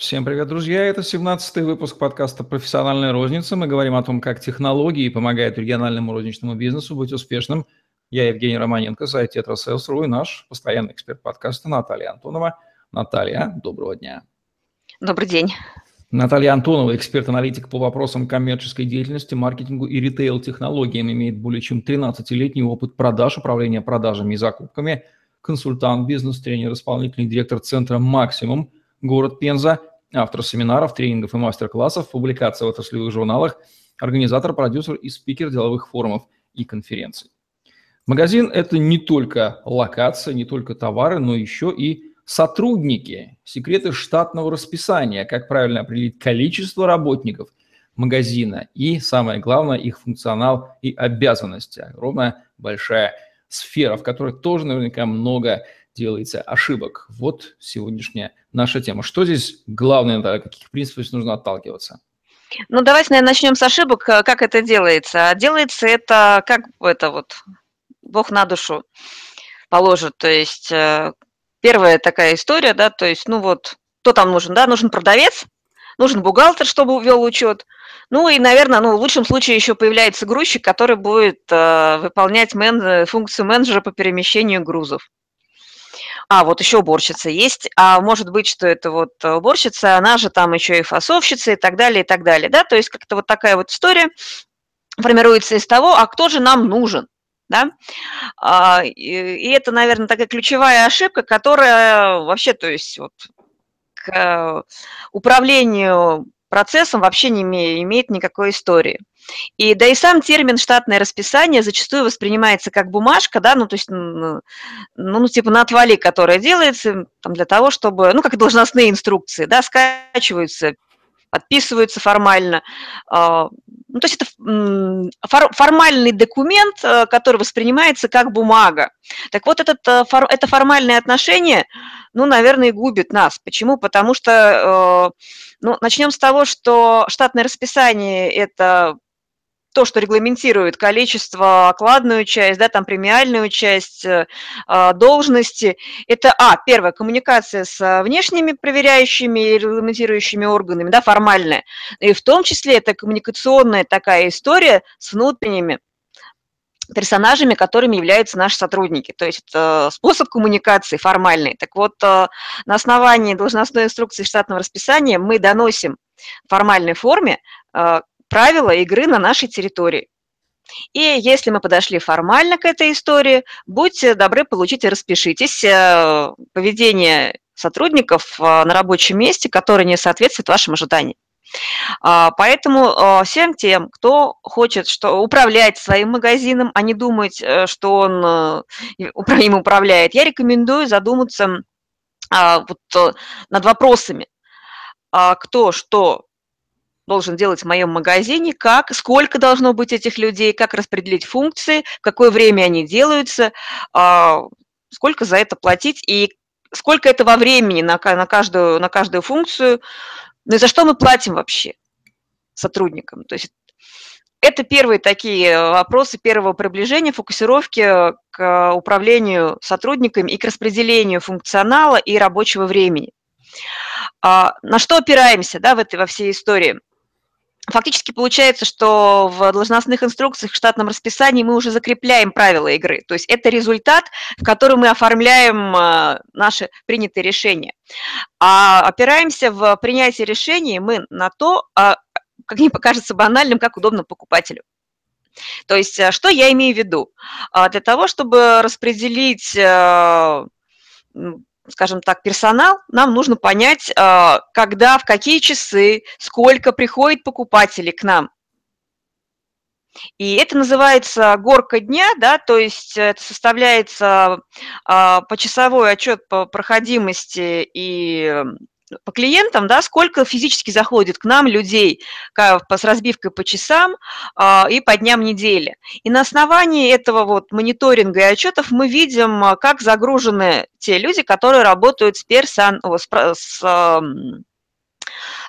Всем привет, друзья! Это 17-й выпуск подкаста «Профессиональная розница». Мы говорим о том, как технологии помогают региональному розничному бизнесу быть успешным. Я Евгений Романенко, сайт Tetrasales.ru и наш постоянный эксперт подкаста Наталья Антонова. Наталья, доброго дня. Добрый день. Наталья Антонова, эксперт-аналитик по вопросам коммерческой деятельности, маркетингу и ритейл-технологиям, имеет более чем 13-летний опыт продаж, управления продажами и закупками, консультант, бизнес-тренер, исполнительный директор центра «Максимум», город Пенза, автор семинаров, тренингов и мастер-классов, публикаций в отраслевых журналах, организатор, продюсер и спикер деловых форумов и конференций. Магазин – это не только локация, не только товары, но еще и Сотрудники, секреты штатного расписания, как правильно определить количество работников магазина и, самое главное, их функционал и обязанности. Огромная большая сфера, в которой тоже наверняка много делается ошибок. Вот сегодняшняя наша тема. Что здесь главное, да, каких принципов нужно отталкиваться? Ну, давайте, наверное, начнем с ошибок. Как это делается? Делается это, как это вот, Бог на душу положит. То есть э, первая такая история, да, то есть, ну вот, кто там нужен, да, нужен продавец, нужен бухгалтер, чтобы вел учет, ну и, наверное, ну, в лучшем случае еще появляется грузчик, который будет э, выполнять мен, функцию менеджера по перемещению грузов. А, вот еще уборщица есть, а может быть, что это вот уборщица, она же там еще и фасовщица и так далее, и так далее, да, то есть как-то вот такая вот история формируется из того, а кто же нам нужен, да? А, и это, наверное, такая ключевая ошибка, которая вообще, то есть вот к управлению процессом вообще не имеет никакой истории. И да и сам термин штатное расписание зачастую воспринимается как бумажка, да, ну то есть, ну, ну типа на отвали, которая делается там, для того, чтобы, ну как должностные инструкции, да, скачиваются, подписываются формально. А, ну, то есть это формальный документ, э, который воспринимается как бумага. Так вот, этот, э, это формальное отношение, ну, наверное, губит нас. Почему? Потому что, э, ну, начнем с того, что штатное расписание – это то, что регламентирует количество, окладную часть, да, там премиальную часть, э, а, должности, это, а, первое, коммуникация с внешними проверяющими и регламентирующими органами, да, формальная, и в том числе это коммуникационная такая история с внутренними персонажами, которыми являются наши сотрудники. То есть это способ коммуникации формальный. Так вот, э, на основании должностной инструкции штатного расписания мы доносим в формальной форме э, правила игры на нашей территории. И если мы подошли формально к этой истории, будьте добры, получите, распишитесь э, поведение сотрудников э, на рабочем месте, которое не соответствует вашим ожиданиям. А, поэтому э, всем тем, кто хочет что, управлять своим магазином, а не думать, что он им управляет, я рекомендую задуматься а, вот над вопросами. А кто что должен делать в моем магазине, как, сколько должно быть этих людей, как распределить функции, в какое время они делаются, а, сколько за это платить и сколько этого времени на, на, каждую, на каждую функцию, ну и за что мы платим вообще сотрудникам. То есть это первые такие вопросы первого приближения, фокусировки к управлению сотрудниками и к распределению функционала и рабочего времени. А, на что опираемся да, в этой, во всей истории? Фактически получается, что в должностных инструкциях, в штатном расписании мы уже закрепляем правила игры. То есть это результат, в котором мы оформляем а, наши принятые решения. А опираемся в принятии решений мы на то, а, как мне покажется банальным, как удобно покупателю. То есть а, что я имею в виду? Для того, чтобы распределить скажем так, персонал, нам нужно понять, а, когда, в какие часы, сколько приходит покупателей к нам. И это называется горка дня, да, то есть это составляется а, почасовой отчет по проходимости и по клиентам, да, сколько физически заходит к нам людей с разбивкой по часам а, и по дням недели. И на основании этого вот мониторинга и отчетов мы видим, а, как загружены те люди, которые работают с, персон... с,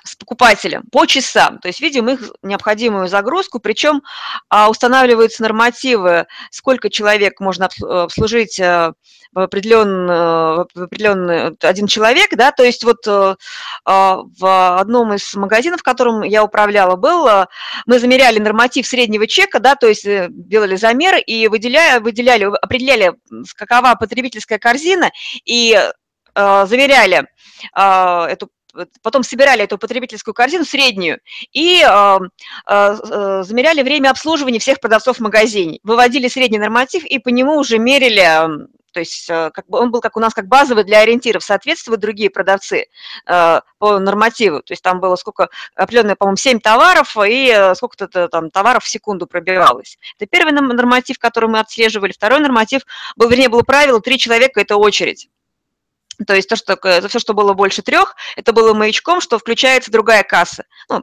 с покупателем по часам, то есть видим их необходимую загрузку, причем а, устанавливаются нормативы, сколько человек можно обслужить э, в определенный, э, в определенный один человек, да, то есть вот э, а, в одном из магазинов, в котором я управляла, был, мы замеряли норматив среднего чека, да, то есть делали замер и выделяли, выделяли определяли, какова потребительская корзина, и заверяли эту потом собирали эту потребительскую корзину среднюю и э, э, замеряли время обслуживания всех продавцов магазине, выводили средний норматив и по нему уже мерили то есть как бы он был как у нас как базовый для ориентиров, соответствуют другие продавцы э, по нормативу. То есть там было сколько, определенное, по-моему, 7 товаров и сколько-то там товаров в секунду пробивалось. Это первый норматив, который мы отслеживали. Второй норматив был, вернее, было правило, три человека – это очередь. То есть то, что, это все, что было больше трех, это было маячком, что включается другая касса. Ну,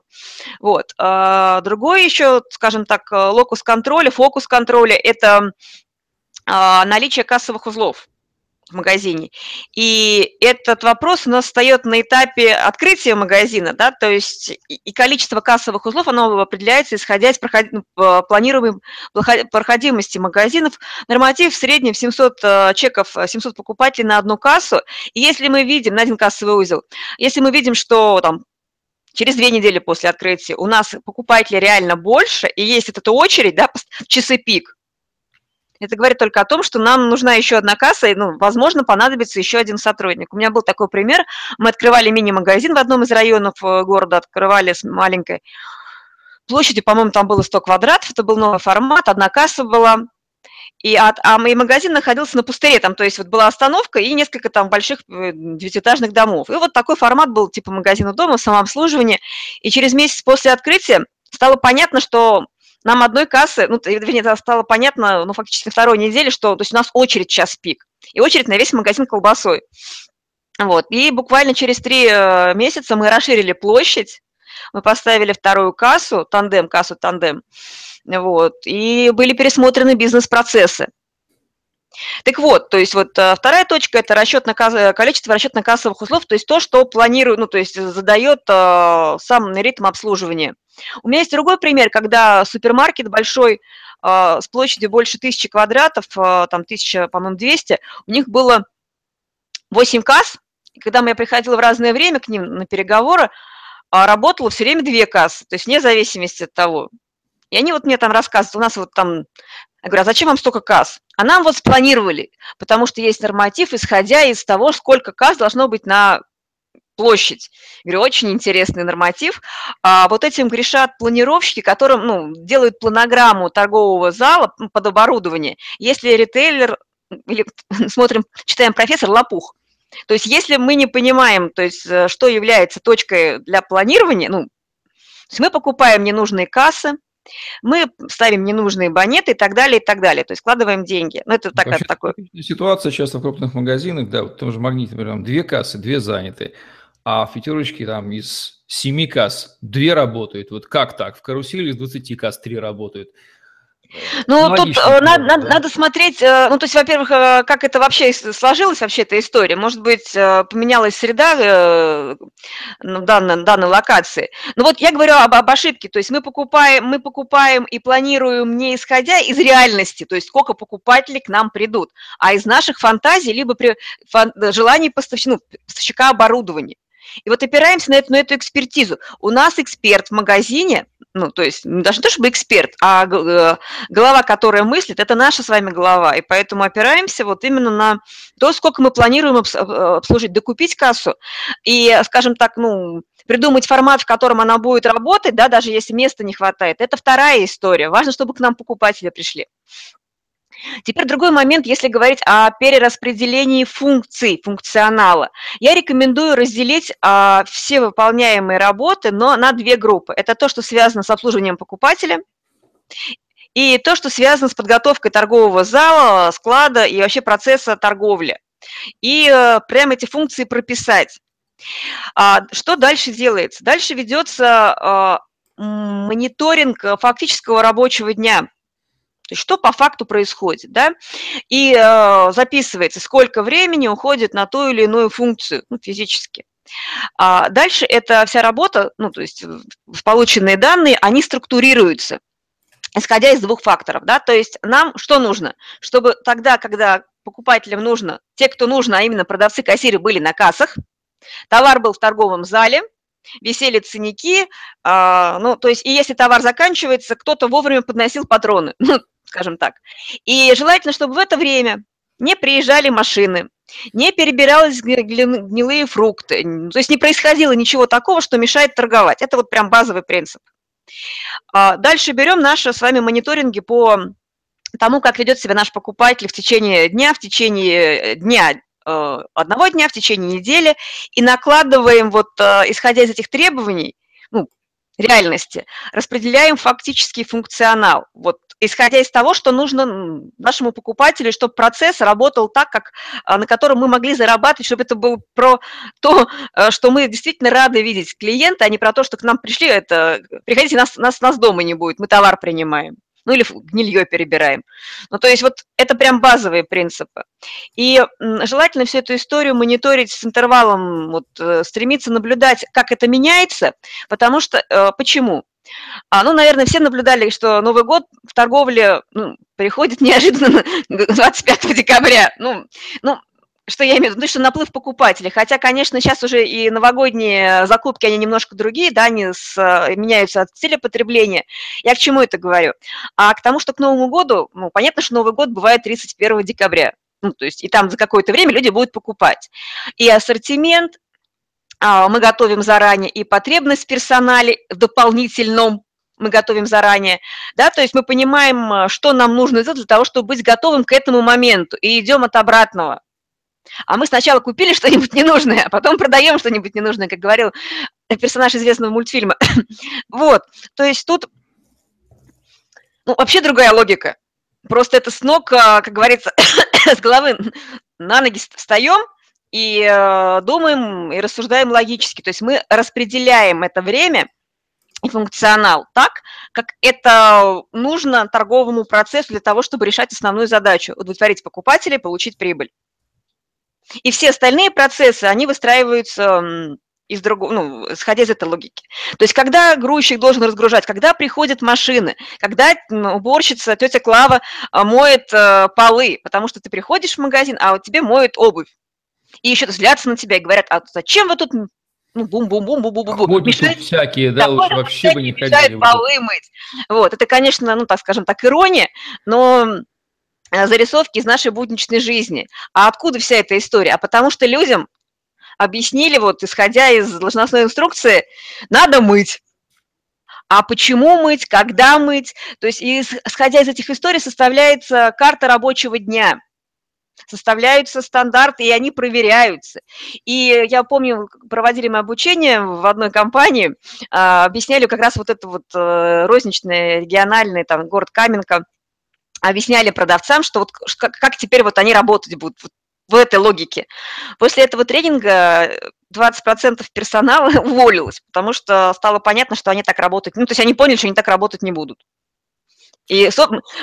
вот. А другой еще, скажем так, локус контроля, фокус контроля – это а, наличие кассовых узлов в магазине. И этот вопрос у нас встает на этапе открытия магазина, да, то есть и количество кассовых узлов, оно определяется, исходя из ну, планируемой проходимости магазинов. Норматив в среднем 700 э, чеков, 700 покупателей на одну кассу. И если мы видим, на один кассовый узел, если мы видим, что там через две недели после открытия у нас покупателей реально больше, и есть эта очередь, да, часы пик, это говорит только о том, что нам нужна еще одна касса, и, ну, возможно, понадобится еще один сотрудник. У меня был такой пример. Мы открывали мини-магазин в одном из районов э, города, открывали с маленькой площадью, по-моему, там было 100 квадратов, это был новый формат, одна касса была, и, от, а и магазин находился на пустыре, там, то есть вот была остановка и несколько там больших э, девятиэтажных домов. И вот такой формат был типа магазина дома, самообслуживание. И через месяц после открытия стало понятно, что нам одной кассы, ну, вернее, это стало понятно, ну, фактически второй недели, что то есть у нас очередь час пик, и очередь на весь магазин колбасой. Вот, и буквально через три э, месяца мы расширили площадь, мы поставили вторую кассу, тандем, кассу тандем, вот, и были пересмотрены бизнес-процессы. Так вот, то есть вот э, вторая точка – это расчет на количество расчетно-кассовых узлов, то есть то, что планирует, ну, то есть задает э, сам ритм обслуживания. У меня есть другой пример, когда супермаркет большой, э, с площадью больше тысячи квадратов, э, там тысяча, по-моему, 200, у них было 8 касс, и когда я приходила в разное время к ним на переговоры, а работало все время две кассы, то есть вне зависимости от того. И они вот мне там рассказывают, у нас вот там я говорю, а зачем вам столько касс? А нам вот спланировали, потому что есть норматив, исходя из того, сколько касс должно быть на площадь. Я говорю, очень интересный норматив. А вот этим грешат планировщики, которым ну, делают планограмму торгового зала под оборудование. Если ритейлер, или смотрим, читаем профессор Лопух, то есть если мы не понимаем, то есть, э, что является точкой для планирования, ну, мы покупаем ненужные кассы, мы ставим ненужные банеты и так далее, и так далее. То есть вкладываем деньги. Ну, это так, такое. Ситуация часто в крупных магазинах, да, в том же магните, например, две кассы, две заняты, а в пятерочке там из семи касс две работают. Вот как так? В карусели из 20 касс три работают. Ну, тут э, надо, да? надо смотреть, э, ну, то есть, во-первых, э, как это вообще сложилась, вообще эта история. Может быть, поменялась среда ну, данной, данной локации. Но вот я говорю об, об ошибке, то есть мы покупаем, мы покупаем и планируем не исходя из реальности, то есть сколько покупателей к нам придут, а из наших фантазий, либо при, фан, желаний поставщика, ну, поставщика оборудования. И вот опираемся на эту, на эту экспертизу. У нас эксперт в магазине, ну, то есть даже не то чтобы эксперт, а э, голова, которая мыслит, это наша с вами голова. И поэтому опираемся вот именно на то, сколько мы планируем э, обслужить, докупить кассу. И, скажем так, ну, придумать формат, в котором она будет работать, да, даже если места не хватает. Это вторая история. Важно, чтобы к нам покупатели пришли. Теперь другой момент, если говорить о перераспределении функций, функционала. Я рекомендую разделить а, все выполняемые работы, но на две группы. Это то, что связано с обслуживанием покупателя, и то, что связано с подготовкой торгового зала, склада и вообще процесса торговли. И э, прямо эти функции прописать. А, что дальше делается? Дальше ведется а, мониторинг фактического рабочего дня то есть что по факту происходит, да, и э, записывается, сколько времени уходит на ту или иную функцию ну, физически. А дальше эта вся работа, ну, то есть полученные данные, они структурируются исходя из двух факторов, да, то есть нам что нужно, чтобы тогда, когда покупателям нужно, те, кто нужно, а именно продавцы, кассиры были на кассах, товар был в торговом зале, висели ценники, э, ну, то есть, и если товар заканчивается, кто-то вовремя подносил патроны, ну, скажем так. И желательно, чтобы в это время не приезжали машины, не перебирались гнилые фрукты, то есть не происходило ничего такого, что мешает торговать. Это вот прям базовый принцип. А дальше берем наши с вами мониторинги по тому, как ведет себя наш покупатель в течение дня, в течение дня э, одного дня, в течение недели, и накладываем, вот, э, исходя из этих требований, ну, реальности, распределяем фактический функционал. Вот исходя из того, что нужно нашему покупателю, чтобы процесс работал так, как, а, на котором мы могли зарабатывать, чтобы это было про то, э, что мы действительно рады видеть клиента, а не про то, что к нам пришли, это приходите, нас, нас, нас дома не будет, мы товар принимаем ну или гнилье перебираем. Ну, то есть вот это прям базовые принципы. И желательно всю эту историю мониторить с интервалом, вот, э, стремиться наблюдать, как это меняется, потому что, э, почему? А, ну, наверное, все наблюдали, что Новый год в торговле ну, приходит неожиданно 25 декабря. Ну, ну, что я имею в виду, что наплыв покупателей. Хотя, конечно, сейчас уже и новогодние закупки, они немножко другие, да, они с, меняются от цели потребления. Я к чему это говорю? А к тому, что к Новому году, ну, понятно, что Новый год бывает 31 декабря. Ну, то есть и там за какое-то время люди будут покупать. И ассортимент а, мы готовим заранее, и потребность в персонале в дополнительном мы готовим заранее, да, то есть мы понимаем, что нам нужно сделать для того, чтобы быть готовым к этому моменту, и идем от обратного. А мы сначала купили что-нибудь ненужное, а потом продаем что-нибудь ненужное, как говорил персонаж известного мультфильма. вот, то есть тут ну, вообще другая логика. Просто это с ног, а, как говорится, с головы на ноги встаем и э, думаем и рассуждаем логически. То есть мы распределяем это время и функционал так, как это нужно торговому процессу для того, чтобы решать основную задачу – удовлетворить покупателей, получить прибыль. И все остальные процессы, они выстраиваются из другого, ну, исходя из этой логики. То есть, когда грузчик должен разгружать, когда приходят машины, когда уборщица, тетя Клава а, моет э, полы, потому что ты приходишь в магазин, а вот тебе моют обувь. И еще злятся на тебя и говорят, а зачем вы тут ну, бум-бум-бум-бум-бум-бум. Мешает, всякие, да, лучше вообще бы не ходили. полы мыть. Вот, это, конечно, ну, так скажем так, ирония, но зарисовки из нашей будничной жизни. А откуда вся эта история? А потому что людям объяснили, вот исходя из должностной инструкции, надо мыть. А почему мыть, когда мыть? То есть, исходя из этих историй, составляется карта рабочего дня составляются стандарты, и они проверяются. И я помню, проводили мы обучение в одной компании, а, объясняли как раз вот это вот э, розничное, региональное, там, город Каменка – объясняли продавцам, что вот как, как теперь вот они работать будут вот в этой логике. После этого тренинга 20% персонала уволилось, потому что стало понятно, что они так работать, ну, то есть они поняли, что они так работать не будут. И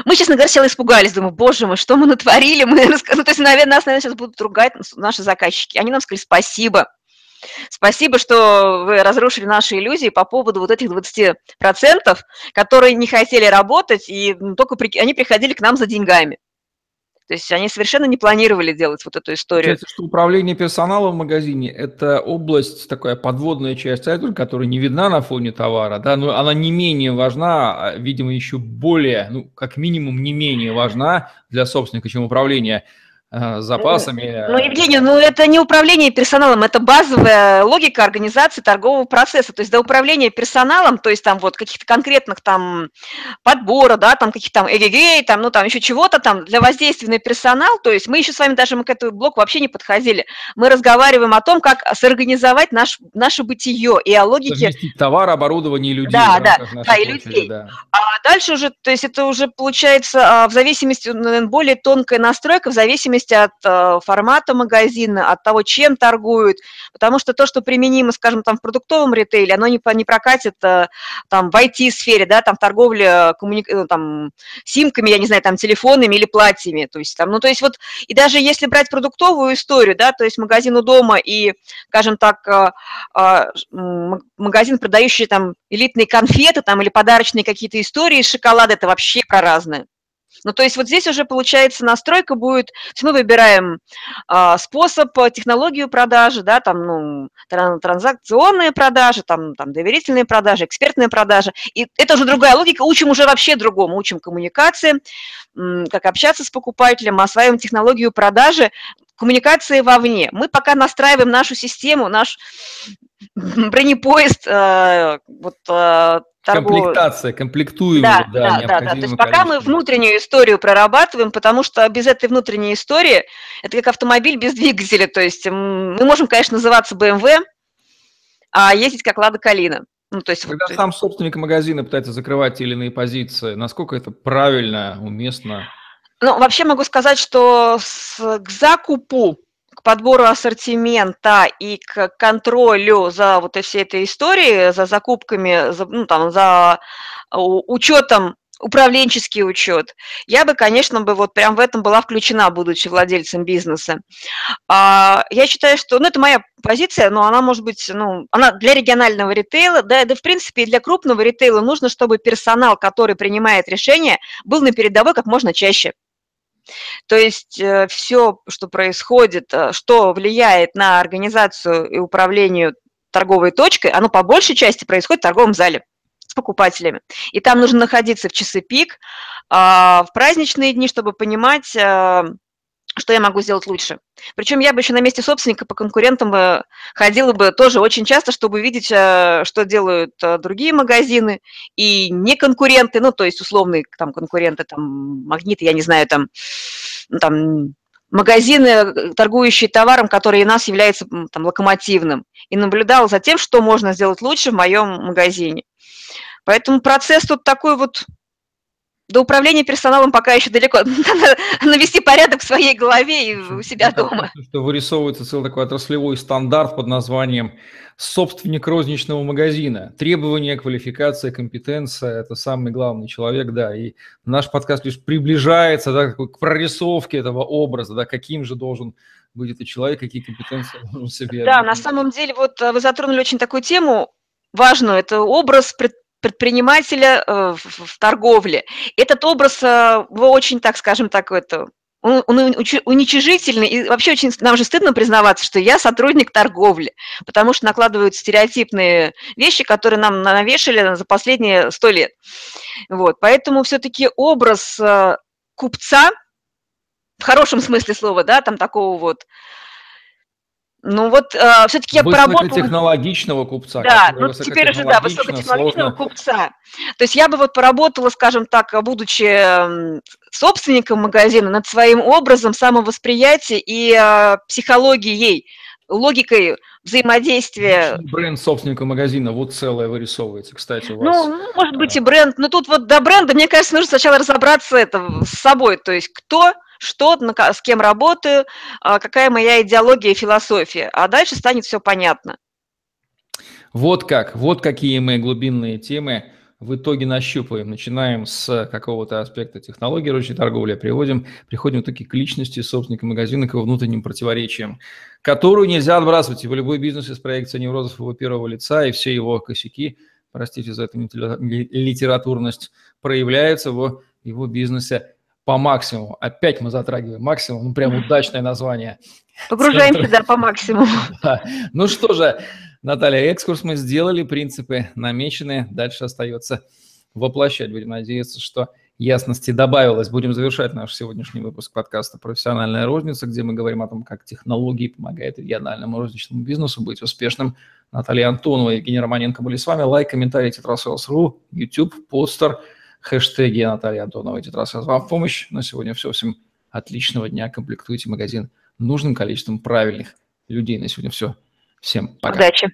мы, честно говоря, сначала испугались, думаю, боже мой, что мы натворили? Мы, ну, то есть, наверное, нас, наверное, сейчас будут ругать наши заказчики. Они нам сказали спасибо, Спасибо, что вы разрушили наши иллюзии по поводу вот этих 20%, которые не хотели работать, и только при... они приходили к нам за деньгами. То есть они совершенно не планировали делать вот эту историю. Что управление персоналом в магазине – это область, такая подводная часть айсберга, которая не видна на фоне товара, да, но она не менее важна, а, видимо, еще более, ну, как минимум, не менее важна для собственника, чем управление запасами. Ну, Евгений, ну это не управление персоналом, это базовая логика организации торгового процесса. То есть до управления персоналом, то есть там вот каких-то конкретных там подбора, да, там каких-то там эгегей, там, ну там еще чего-то там для воздействия на персонал, то есть мы еще с вами даже мы к этому блоку вообще не подходили. Мы разговариваем о том, как сорганизовать наш, наше бытие и о логике... Совместить товар, оборудование и людей. Да, да, да, и людей. Да. А дальше уже, то есть это уже получается а, в зависимости, более тонкая настройка в зависимости зависимости от э, формата магазина, от того, чем торгуют, потому что то, что применимо, скажем, там в продуктовом ритейле, оно не, не прокатит э, там в IT-сфере, да, там в торговле коммуник... Ну, там, симками, я не знаю, там телефонами или платьями, то есть там, ну, то есть вот, и даже если брать продуктовую историю, да, то есть магазин у дома и, скажем так, магазин, продающий там элитные конфеты там или подарочные какие-то истории из шоколада, это вообще про разное. Ну, то есть вот здесь уже получается настройка будет, мы выбираем а, способ, э, технологию продажи, да, там, ну, транзакционные продажи, там, там, доверительные продажи, экспертные продажи, и это уже другая логика, учим уже вообще другому, учим коммуникации, как общаться с покупателем, осваиваем технологию продажи, коммуникации вовне. Мы пока настраиваем нашу систему, наш бронепоезд, э, вот э, торговую. Комплектация, комплектуем. Да, да, да, да. То есть пока мы внутреннюю историю прорабатываем, потому что без этой внутренней истории это как автомобиль без двигателя. То есть мы можем, конечно, называться BMW, а ездить как Лада Калина. Ну, то есть, Когда вот, сам собственник магазина пытается закрывать те или иные позиции, насколько это правильно, уместно? Ну, вообще могу сказать, что с, к закупу подбору ассортимента и к контролю за вот всей этой историей, за закупками, за, ну, там, за учетом управленческий учет. Я бы, конечно, бы вот прям в этом была включена, будучи владельцем бизнеса. А, я считаю, что, ну, это моя позиция, но она может быть, ну, она для регионального ритейла, да, да, в принципе, и для крупного ритейла нужно, чтобы персонал, который принимает решения, был на передовой как можно чаще. То есть э, все, что происходит, э, что влияет на организацию и управление торговой точкой, оно по большей части происходит в торговом зале с покупателями. И там нужно находиться в часы пик, а, в праздничные дни, чтобы понимать, э, что я могу сделать лучше. Причем я бы еще на месте собственника по конкурентам бы ходила бы тоже очень часто, чтобы видеть, э, что делают э, другие магазины и не конкуренты, ну, то есть условные там конкуренты, там, магниты, я не знаю, там, ну, там магазины, э, торгующие товаром, который у нас является там, локомотивным, и наблюдала за тем, что можно сделать лучше в моем магазине. Поэтому процесс тут такой вот до управления персоналом пока еще далеко. Надо навести порядок в своей голове и у себя дома. Что вырисовывается целый такой отраслевой стандарт под названием собственник розничного магазина. Требования, квалификация, компетенция – это самый главный человек, да. И наш подкаст лишь приближается да, к прорисовке этого образа, да, каким же должен быть этот человек, какие компетенции он себе. Да, на самом деле, вот э, вы затронули очень такую тему важную. Это образ предпринимателя э, в торговле. Этот образ э, очень, так скажем так, это он уничижительный, и вообще очень нам же стыдно признаваться, что я сотрудник торговли, потому что накладывают стереотипные вещи, которые нам навешали за последние сто лет. Вот, поэтому все-таки образ э, купца, в хорошем смысле слова, да, там такого вот ну вот э, все-таки я поработала... Высокотехнологичного купца. Да, ну теперь уже, да, высокотехнологичного сложно... купца. То есть я бы вот поработала, скажем так, будучи собственником магазина, над своим образом самовосприятия и э, психологией, логикой взаимодействия. Бренд собственника магазина, вот целое вырисовывается, кстати, у вас. Ну, может быть и бренд, но тут вот до бренда, мне кажется, нужно сначала разобраться это с собой, то есть кто что, с кем работаю, а, какая моя идеология и философия. А дальше станет все понятно. Вот как, вот какие мы глубинные темы в итоге нащупаем. Начинаем с какого-то аспекта технологии ручной торговли, а приводим, приходим таки к личности собственника магазина, к его внутренним противоречиям, которую нельзя отбрасывать. В любой бизнес из проекции неврозов его первого лица и все его косяки, простите за эту литературность, проявляются в его бизнесе по максимуму. Опять мы затрагиваем максимум, ну прям удачное название. Погружаемся, да, по максимуму. Ну что же, Наталья, экскурс мы сделали, принципы намечены, дальше остается воплощать. Будем надеяться, что ясности добавилось. Будем завершать наш сегодняшний выпуск подкаста «Профессиональная розница», где мы говорим о том, как технологии помогают региональному розничному бизнесу быть успешным. Наталья Антонова и Евгений Романенко были с вами. Лайк, комментарий, тетрасселс.ру, YouTube, постер – хэштеги Наталья Антонова. Тетрас вам в помощь. На сегодня все. Всем отличного дня. Комплектуйте магазин нужным количеством правильных людей. На сегодня все. Всем пока. Удачи.